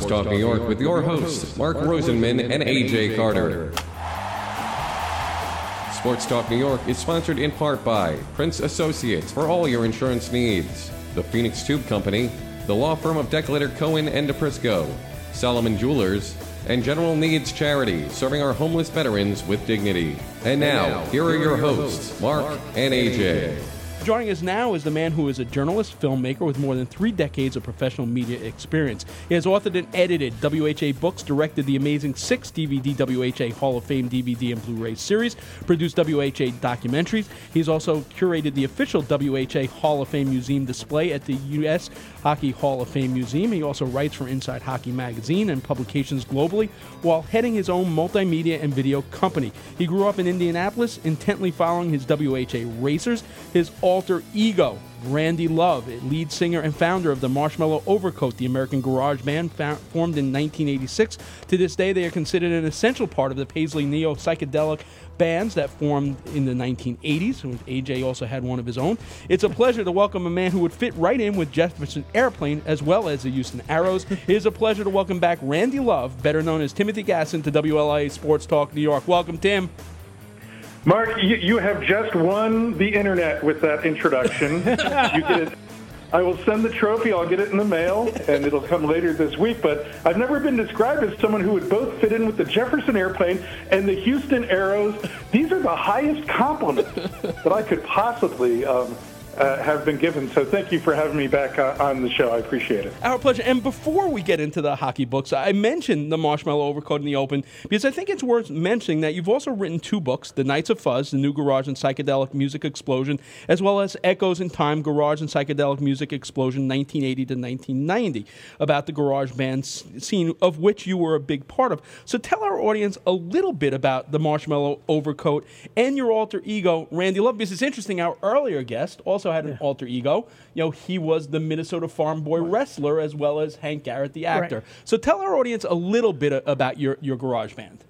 Sports Talk New York with your hosts, Mark Rosenman and AJ Carter. Sports Talk New York is sponsored in part by Prince Associates for all your insurance needs, the Phoenix Tube Company, the law firm of Decletter Cohen and DePrisco, Solomon Jewelers, and General Needs Charity, serving our homeless veterans with dignity. And now, here are your hosts, Mark and AJ. Joining us now is the man who is a journalist, filmmaker with more than three decades of professional media experience. He has authored and edited WHA books, directed the amazing six DVD WHA Hall of Fame DVD and Blu ray series, produced WHA documentaries. He's also curated the official WHA Hall of Fame Museum display at the U.S. Hockey Hall of Fame Museum. He also writes for Inside Hockey Magazine and publications globally while heading his own multimedia and video company. He grew up in Indianapolis, intently following his WHA racers. His alter ego, Randy Love, lead singer and founder of the Marshmallow Overcoat, the American garage band formed in 1986. To this day, they are considered an essential part of the Paisley neo psychedelic bands that formed in the 1980s. AJ also had one of his own. It's a pleasure to welcome a man who would fit right in with Jefferson Airplane as well as the Houston Aeros. it is a pleasure to welcome back Randy Love, better known as Timothy Gassen, to WLIA Sports Talk New York. Welcome, Tim. Mark, you, you, have just won the internet with that introduction. you get it. I will send the trophy. I'll get it in the mail, and it'll come later this week. But I've never been described as someone who would both fit in with the Jefferson Airplane and the Houston Aeros. These are the highest compliments that I could possibly um, uh, have been given. So thank you for having me back uh, on the show. I appreciate it. Our pleasure. And before we get into the hockey books, I mentioned the Marshmallow Overcoat in the Open because I think it's worth mentioning that you've also written two books The Knights of Fuzz, The New Garage and Psychedelic Music Explosion, as well as Echoes in Time Garage and Psychedelic Music Explosion 1980 to 1990, about the garage band scene of which you were a big part of. So tell our audience a little bit about the Marshmallow Overcoat and your alter ego, Randy Love, because it's interesting. Our earlier guest also also had an yeah. alter ego. You know, he was the Minnesota Farm Boy right. wrestler as well as Hank Garrett, the actor. Right. So tell our audience a little bit about your, your garage band.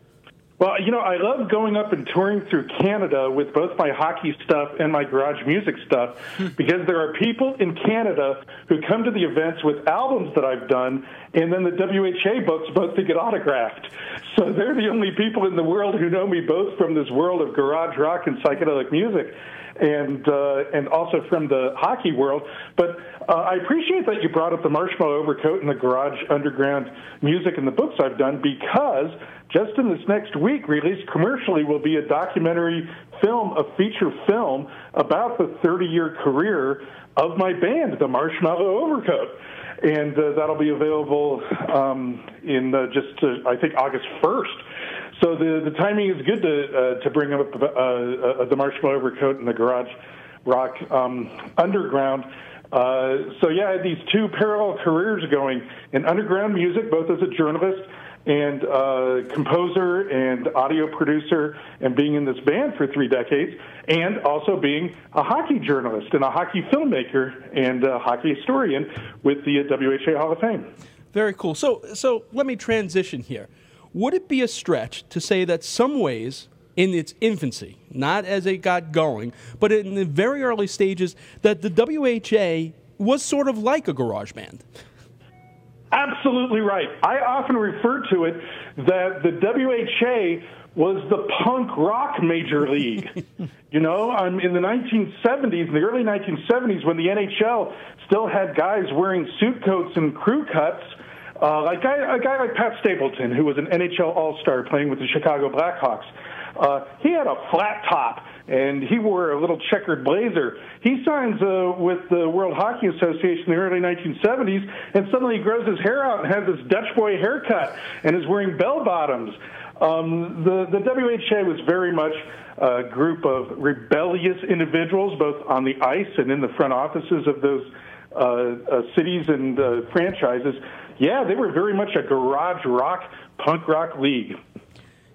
Well, you know, I love going up and touring through Canada with both my hockey stuff and my garage music stuff hmm. because there are people in Canada who come to the events with albums that I've done and then the WHA books both to get autographed. So they're the only people in the world who know me both from this world of garage rock and psychedelic music and uh, and also from the hockey world. But uh, I appreciate that you brought up the Marshmallow Overcoat and the Garage Underground music and the books I've done because just in this next week, released commercially, will be a documentary film, a feature film about the 30 year career of my band, the Marshmallow Overcoat. And uh, that'll be available um, in uh, just, uh, I think, August 1st. So the the timing is good to uh, to bring up uh, uh, the Marshmallow Overcoat and the Garage Rock um, Underground. Uh, so yeah, I had these two parallel careers going in underground music, both as a journalist and uh, composer and audio producer, and being in this band for three decades, and also being a hockey journalist and a hockey filmmaker and a hockey historian with the WHA Hall of Fame. Very cool. So so let me transition here. Would it be a stretch to say that some ways, in its infancy, not as it got going, but in the very early stages, that the WHA was sort of like a garage band? Absolutely right. I often refer to it that the WHA was the punk rock major league. you know, um, in the 1970s, in the early 1970s, when the NHL still had guys wearing suit coats and crew cuts uh, like guy, a guy like Pat Stapleton, who was an NHL All Star playing with the Chicago Blackhawks, uh, he had a flat top and he wore a little checkered blazer. He signs uh, with the World Hockey Association in the early 1970s, and suddenly he grows his hair out and has this Dutch boy haircut and is wearing bell bottoms. Um, the, the WHA was very much a group of rebellious individuals, both on the ice and in the front offices of those uh, uh, cities and uh, franchises yeah, they were very much a garage rock, punk rock league.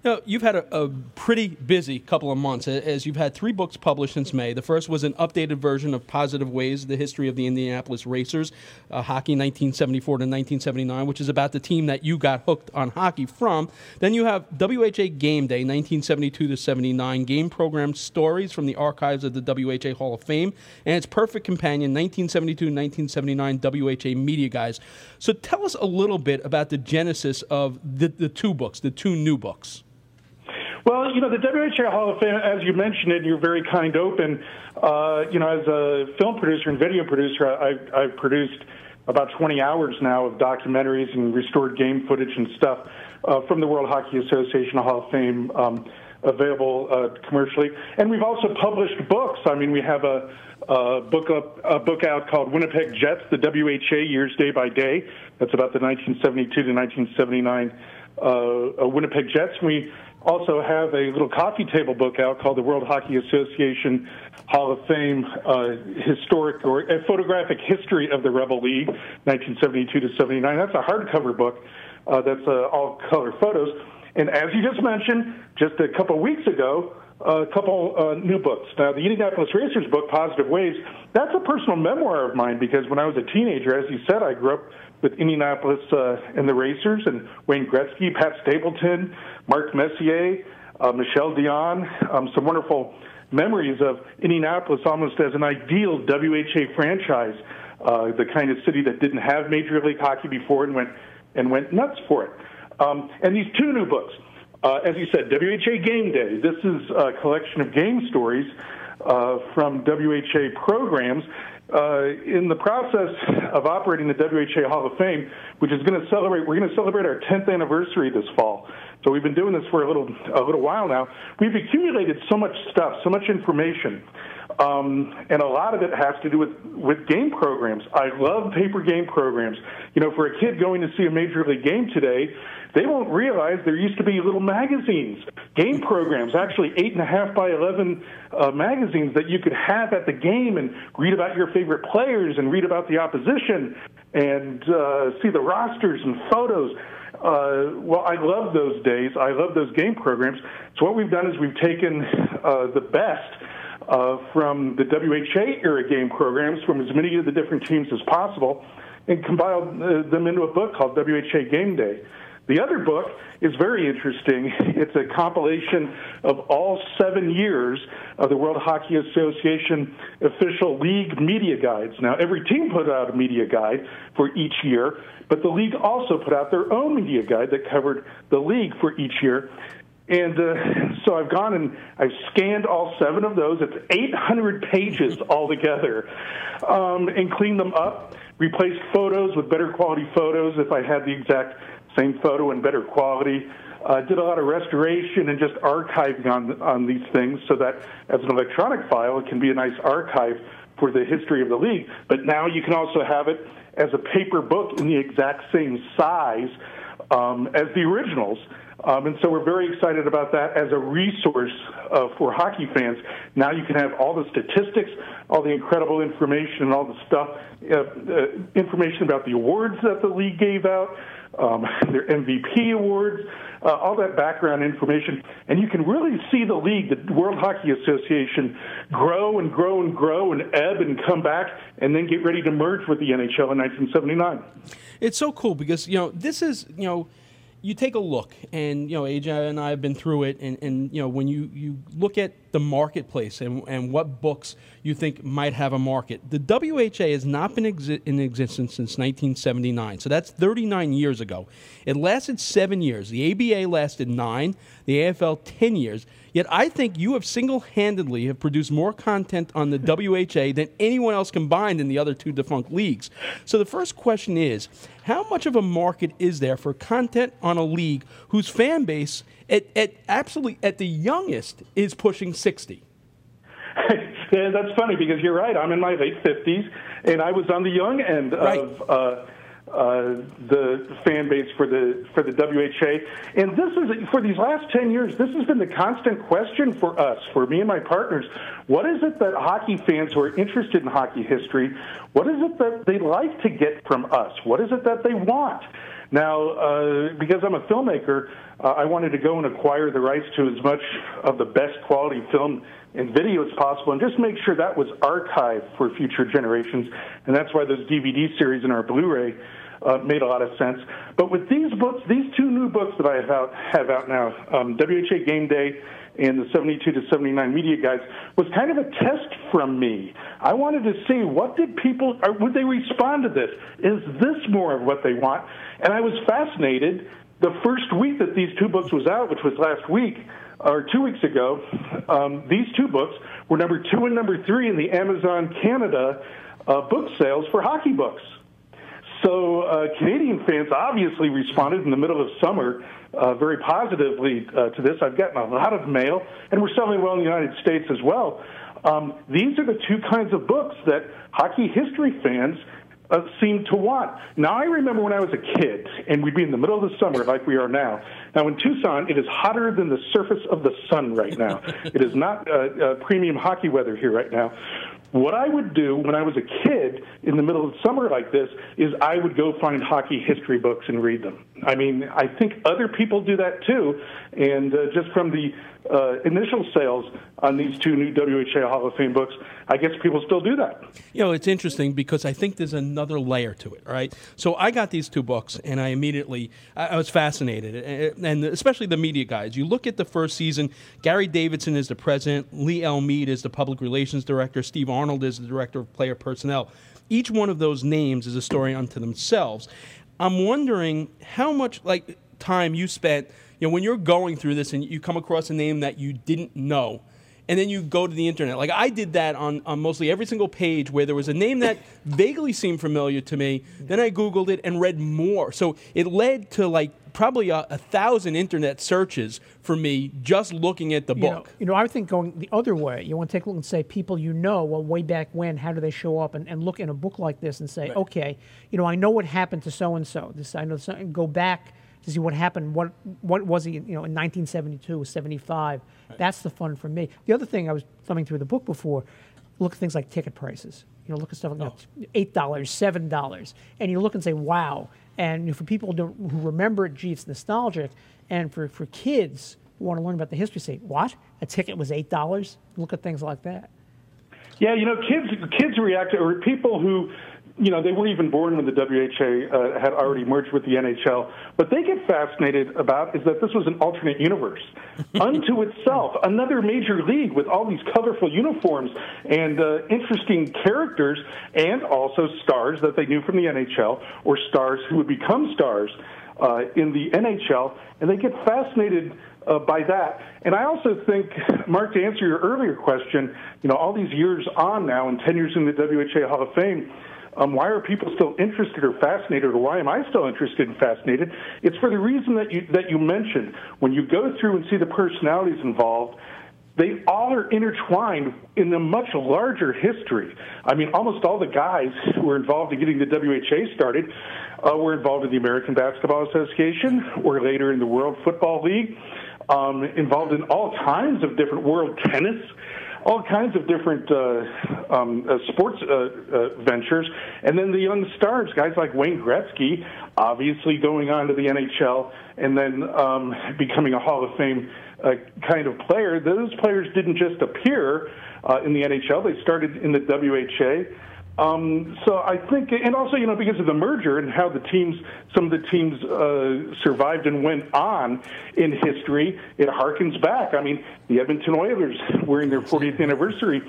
Now, you've had a, a, pretty busy couple of months as you've had three books published since May. The first was an updated version of Positive Ways, the history of the Indianapolis Racers, uh, hockey 1974 to 1979, which is about the team that you got hooked on hockey from. Then you have WHA Game Day 1972 to 79, game program stories from the archives of the WHA Hall of Fame, and its perfect companion 1972 1979 WHA Media Guides. So tell us a little bit about the genesis of the, the two books, the two new books. Well, you know, the WHA Hall of Fame, as you mentioned and you're very kind open. Uh, you know, as a film producer and video producer, I've, I've produced about 20 hours now of documentaries and restored game footage and stuff uh, from the World Hockey Association Hall of Fame. Um, available uh, commercially, and we've also published books. I mean, we have a, a book up, a book out called Winnipeg Jets: The WHA Years Day by Day. That's about the 1972 to 1979 uh, Winnipeg Jets. We also have a little coffee table book out called the World Hockey Association Hall of Fame uh, Historic or uh, Photographic History of the Rebel League, 1972 to 79. That's a hardcover book. Uh, that's uh, all color photos. And as you just mentioned, just a couple weeks ago, a couple uh, new books. Now, the Indianapolis Racers book, Positive Ways, that's a personal memoir of mine because when I was a teenager, as you said, I grew up with Indianapolis uh, and the Racers and Wayne Gretzky, Pat Stapleton, Mark Messier, uh, Michel Dion, um, some wonderful memories of Indianapolis almost as an ideal WHA franchise, uh, the kind of city that didn't have Major League Hockey before and went and went nuts for it. Um, and these two new books, uh, as you said, WHA Game Day. This is a collection of game stories uh, from WHA programs uh, in the process of operating the WHA Hall of Fame, which is going to celebrate, we're going to celebrate our 10th anniversary this fall. So we've been doing this for a little a little while now. We've accumulated so much stuff, so much information, um, and a lot of it has to do with with game programs. I love paper game programs. You know, for a kid going to see a major league game today, they won't realize there used to be little magazines, game programs, actually eight and a half by 11 uh, magazines that you could have at the game and read about your favorite players and read about the opposition and uh, see the rosters and photos. Uh, well, I love those days. I love those game programs. So what we've done is we've taken uh, the best uh, from the WHA era game programs from as many of the different teams as possible and compiled uh, them into a book called WHA Game Day. The other book is very interesting. It's a compilation of all seven years of the World Hockey Association official league media guides. Now, every team put out a media guide for each year, but the league also put out their own media guide that covered the league for each year. And uh, so I've gone and I've scanned all seven of those. It's 800 pages altogether, um, and cleaned them up, replaced photos with better quality photos if I had the exact same photo in better quality. Uh, did a lot of restoration and just archiving on on these things so that as an electronic file it can be a nice archive for the history of the league. But now you can also have it as a paper book in the exact same size um, as the originals. Um, and so we're very excited about that as a resource uh, for hockey fans. Now you can have all the statistics, all the incredible information, and all the stuff, uh, uh, information about the awards that the league gave out, um, their MVP awards, uh, all that background information, and you can really see the league, the World Hockey Association, grow and grow and grow and ebb and come back, and then get ready to merge with the NHL in 1979. It's so cool because you know this is you know you take a look, and you know, AJ and I have been through it, and, and you know, when you, you look at the marketplace and, and what books you think might have a market, the WHA has not been exi- in existence since 1979, so that's 39 years ago. It lasted seven years. The ABA lasted nine, the AFL 10 years. Yet I think you have single handedly have produced more content on the WHA than anyone else combined in the other two defunct leagues. So the first question is how much of a market is there for content on a league whose fan base at, at absolutely at the youngest is pushing 60? yeah, that's funny because you're right. I'm in my late 50s, and I was on the young end right. of uh, uh, the fan base for the for the WHA. And this is for these last ten years. This has been the constant question for us, for me and my partners. What is it that hockey fans who are interested in hockey history? What is it that they like to get from us? What is it that they want? Now, uh, because I'm a filmmaker, uh, I wanted to go and acquire the rights to as much of the best quality film and video as possible and just make sure that was archived for future generations. And that's why those DVD series and our Blu ray uh, made a lot of sense. But with these books, these two new books that I have out, have out now, um, WHA Game Day and the 72 to 79 media guys was kind of a test from me. I wanted to see what did people, or would they respond to this? Is this more of what they want? And I was fascinated the first week that these two books was out, which was last week or two weeks ago. Um, these two books were number two and number three in the Amazon Canada uh, book sales for hockey books. So uh, Canadian fans obviously responded in the middle of summer uh, very positively uh, to this. I've gotten a lot of mail, and we're selling well in the United States as well. Um, these are the two kinds of books that hockey history fans uh, seem to want. Now, I remember when I was a kid, and we'd be in the middle of the summer like we are now. Now, in Tucson, it is hotter than the surface of the sun right now. it is not uh, uh, premium hockey weather here right now. What I would do when I was a kid in the middle of summer like this is I would go find hockey history books and read them. I mean, I think other people do that too. And uh, just from the uh, initial sales on these two new WHA Hall of Fame books, I guess people still do that. You know, it's interesting because I think there's another layer to it, right? So I got these two books and I immediately, I, was fascinated, and especially the media guys. You look at the first season, Gary Davidson is the president, Lee L. Mead is the public relations director, Steve Arnold is the director of player personnel. Each one of those names is a story unto themselves. I'm wondering how much, like, time you spent – you know, when you're going through this and you come across a name that you didn't know, and then you go to the internet. Like I did that on, on mostly every single page where there was a name that vaguely seemed familiar to me. Then I Googled it and read more. So it led to like probably a, a thousand internet searches for me just looking at the you book. Know, you know, I think going the other way, you want to take a look and say, people you know, well, way back when, how do they show up? And, and look in a book like this and say, right. okay, you know, I know what happened to so and so. This I know. Go back to see what happened. What what was he? You know, in 1972, 75. Right. That's the fun for me. The other thing I was thumbing through the book before. Look at things like ticket prices. You know, look at stuff like oh. eight dollars, seven dollars, and you look and say, "Wow!" And for people who remember it, gee, it's nostalgic. And for, for kids who want to learn about the history, say, "What? A ticket was eight dollars?" Look at things like that. Yeah, you know, kids kids react, or people who you know, they weren't even born when the WHA uh, had already merged with the NHL. What they get fascinated about is that this was an alternate universe unto itself, another major league with all these colorful uniforms and uh, interesting characters, and also stars that they knew from the NHL or stars who would become stars uh, in the NHL, and they get fascinated. Uh, by that. And I also think, Mark, to answer your earlier question, you know, all these years on now and 10 years in the WHA Hall of Fame, um, why are people still interested or fascinated, or why am I still interested and fascinated? It's for the reason that you that you mentioned. When you go through and see the personalities involved, they all are intertwined in a much larger history. I mean, almost all the guys who were involved in getting the WHA started uh, were involved in the American Basketball Association, or later in the World Football League, um, involved in all kinds of different world tennis all kinds of different uh, um, uh, sports uh, uh, ventures. And then the young stars, guys like Wayne Gretzky, obviously going on to the NHL and then um, becoming a Hall of Fame uh, kind of player. Those players didn't just appear uh, in the NHL, they started in the WHA. Um, so I think, and also, you know, because of the merger and how the teams, some of the teams uh, survived and went on in history, it harkens back. I mean, the Edmonton Oilers wearing their 40th anniversary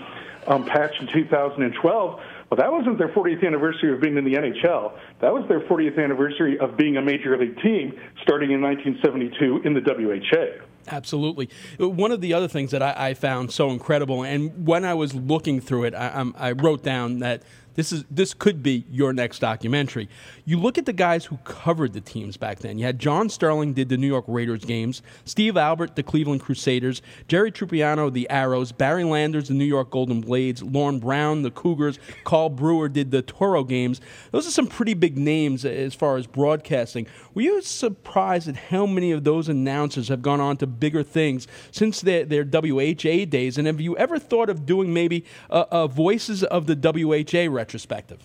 um, patch in 2012. Well, that wasn't their 40th anniversary of being in the NHL. That was their 40th anniversary of being a major league team starting in 1972 in the WHA. Absolutely. One of the other things that I, I, found so incredible, and when I was looking through it, I, I wrote down that this is this could be your next documentary. You look at the guys who covered the teams back then. You had John Sterling did the New York Raiders games, Steve Albert the Cleveland Crusaders, Jerry Trupiano the Aeros, Barry Landers the New York Golden Blades, Lorne Brown the Cougars, Carl Brewer did the Toro games. Those are some pretty big names as far as broadcasting. Were you surprised at how many of those announcers have gone on to bigger things since their, their WHA days? And have you ever thought of doing maybe a, a Voices of the WHA retrospective?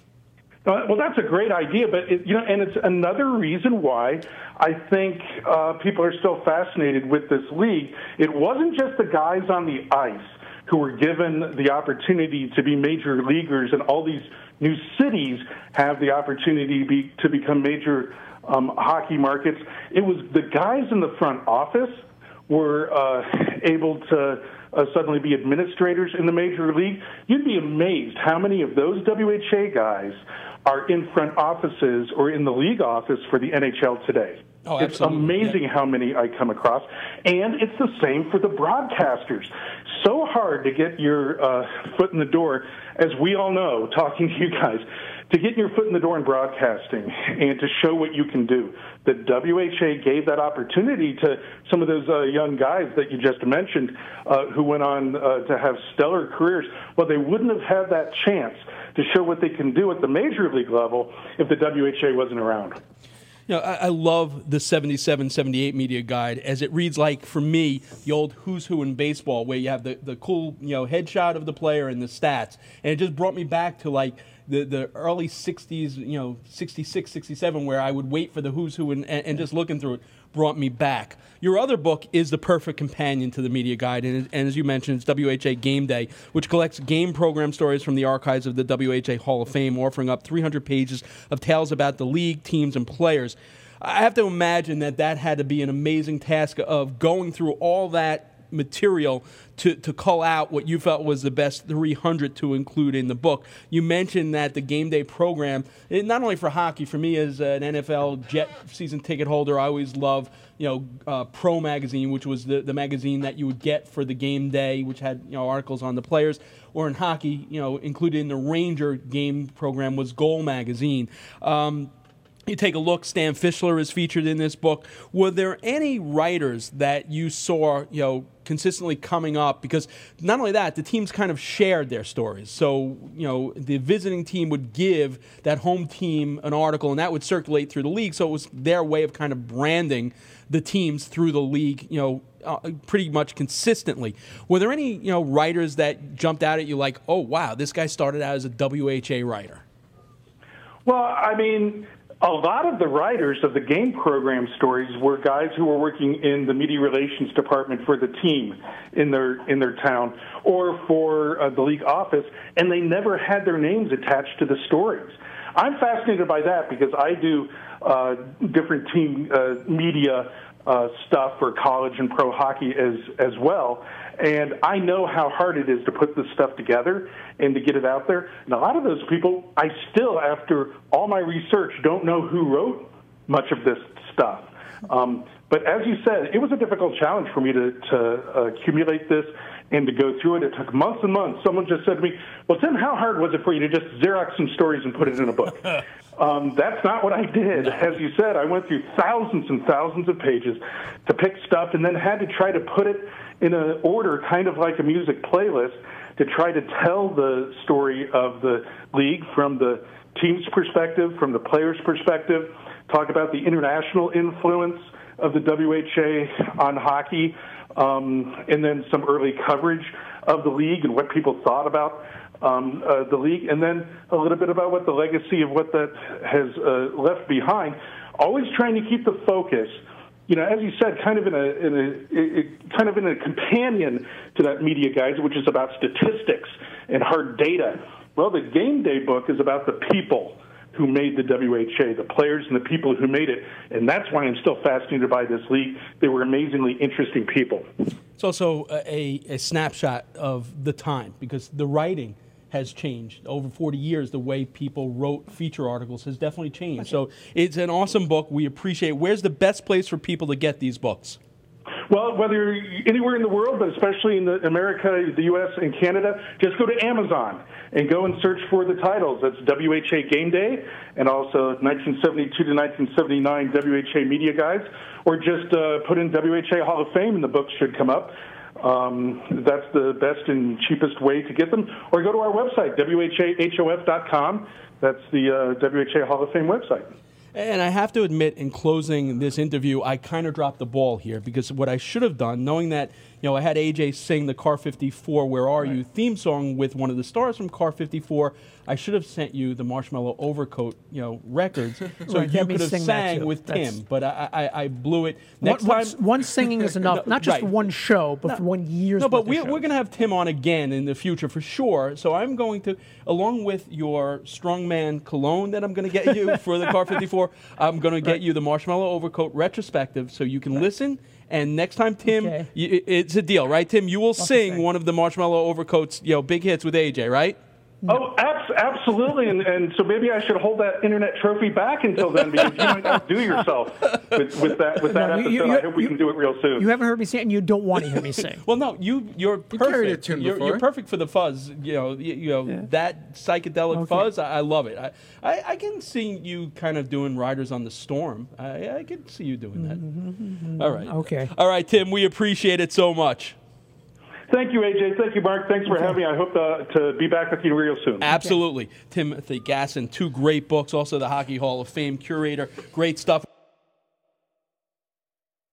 Uh, well, that's a great idea, but it, you know, and it's another reason why I think uh, people are still fascinated with this league. It wasn't just the guys on the ice who were given the opportunity to be major leaguers, and all these new cities have the opportunity be, to become major um, hockey markets. It was the guys in the front office were uh, able to uh, suddenly be administrators in the major league. You'd be amazed how many of those WHA guys are in front offices or in the league office for the NHL today. Oh, it's amazing yeah. how many I come across. And it's the same for the broadcasters. So hard to get your uh, foot in the door, as we all know, talking to you guys to get your foot in the door in broadcasting and to show what you can do. The WHA gave that opportunity to some of those uh, young guys that you just mentioned uh, who went on uh, to have stellar careers. Well, they wouldn't have had that chance to show what they can do at the major league level if the WHA wasn't around. You know, I, I, love the 77 78 media guide as it reads like, for me, the old who's who in baseball, where you have the, the cool you know headshot of the player and the stats. And it just brought me back to like the, the early 60s, you know, 66, 67, where I would wait for the who's who and, and, and just looking through it brought me back. Your other book is the perfect companion to the media guide, and, and, as you mentioned, it's WHA Game Day, which collects game program stories from the archives of the WHA Hall of Fame, offering up 300 pages of tales about the league, teams, and players. I have to imagine that that had to be an amazing task of going through all that material to, to call out what you felt was the best 300 to include in the book. You mentioned that the game day program, it, not only for hockey, for me as an NFL Jet season ticket holder, I always love you know uh, Pro Magazine, which was the, the magazine that you would get for the game day, which had you know articles on the players. Or in hockey, you know, included in the Ranger game program was Goal Magazine. Um, you take a look, Stan Fischler is featured in this book. Were there any writers that you saw, you know, consistently coming up? Because not only that, the teams kind of shared their stories. So, you know, the visiting team would give that home team an article, and that would circulate through the league. So it was their way of kind of branding the teams through the league, you know, uh, pretty much consistently. Were there any, you know, writers that jumped out at you like, oh, wow, this guy started out as a WHA writer? Well, I mean, a lot of the writers of the game program stories were guys who were working in the media relations department for the team in their in their town or for uh, the league office, and they never had their names attached to the stories. I'm fascinated by that because I do uh, different team uh, media uh, stuff for college and pro hockey as as well. And I know how hard it is to put this stuff together and to get it out there. And a lot of those people, I still, after all my research, don't know who wrote much of this stuff. Um, but as you said, it was a difficult challenge for me to, to uh, accumulate this and to go through it. It took months and months. Someone just said to me, Well, Tim, how hard was it for you to just Xerox some stories and put it in a book? um, that's not what I did. As you said, I went through thousands and thousands of pages to pick stuff and then had to try to put it in an order, kind of like a music playlist, to try to tell the story of the league from the team's perspective, from the player's perspective, talk about the international influence of the WHA on hockey, um, and then some early coverage of the league and what people thought about um, uh, the league, and then a little bit about what the legacy of what that has uh, left behind. Always trying to keep the focus you know, as you said, kind of in a, in a kind of in a companion to that media guide, which is about statistics and hard data. Well, the game day book is about the people who made the WHA, the players and the people who made it, and that's why I'm still fascinated by this league. They were amazingly interesting people. It's also a, a snapshot of the time because the writing has changed over 40 years. The way people wrote feature articles has definitely changed. So it's an awesome book. We appreciate. It. Where's the best place for people to get these books? Well, whether anywhere in the world, but especially in the America, the U.S., and Canada, just go to Amazon and go and search for the titles. That's WHA Game Day and also 1972 to 1979 WHA Media Guides, or just uh, put in WHA Hall of Fame and the books should come up. Um, that's the best and cheapest way to get them. Or go to our website, whahof.com. That's the uh, WHA Hall of Fame website. And I have to admit, in closing this interview, I kind of dropped the ball here because what I should have done, knowing that you know, I had AJ sing the Car 54 "Where Are You" theme song with one of the stars from Car 54. I should have sent you the Marshmallow Overcoat, you know, records, so Right, you could have sing sang with That's- Tim. But I, I, I blew it. One, Next one- time, one singing is enough, No, not just for right. one show, but for one year's no, but we, we're going to have Tim on again in the future for sure. So I'm going to, along with your Strongman cologne that I'm going to get you for the Car 54, I'm going to get you the Marshmallow Overcoat retrospective so you can listen. And next time, Tim, Okay. it's a deal, right? Tim, you will sing sing. one of the Marshmallow Overcoats, you know, big hits with AJ, right? Oh, abs- absolutely. And, and so maybe I should hold that internet trophy back until then because you might outdo yourself with, with that with that No, episode. you- you- I hope we you- can do it real soon. You haven't heard me sing, and you don't want to hear me sing. Well, no, you you're perfect. carried a tune you're, you're perfect for the fuzz. You know, you, you know that psychedelic Okay. fuzz. I, I love it. I, I I can see you kind of doing Riders on the Storm. I I can see you doing that. Mm-hmm, mm-hmm, mm-hmm. All right. Okay. All right, Tim. We appreciate it so much. Thank you, AJ. Thank you, Mark. Thanks for having me. I hope to, to be back with you real soon. Absolutely, Timothy Gassen. Two great books. Also, the Hockey Hall of Fame curator. Great stuff.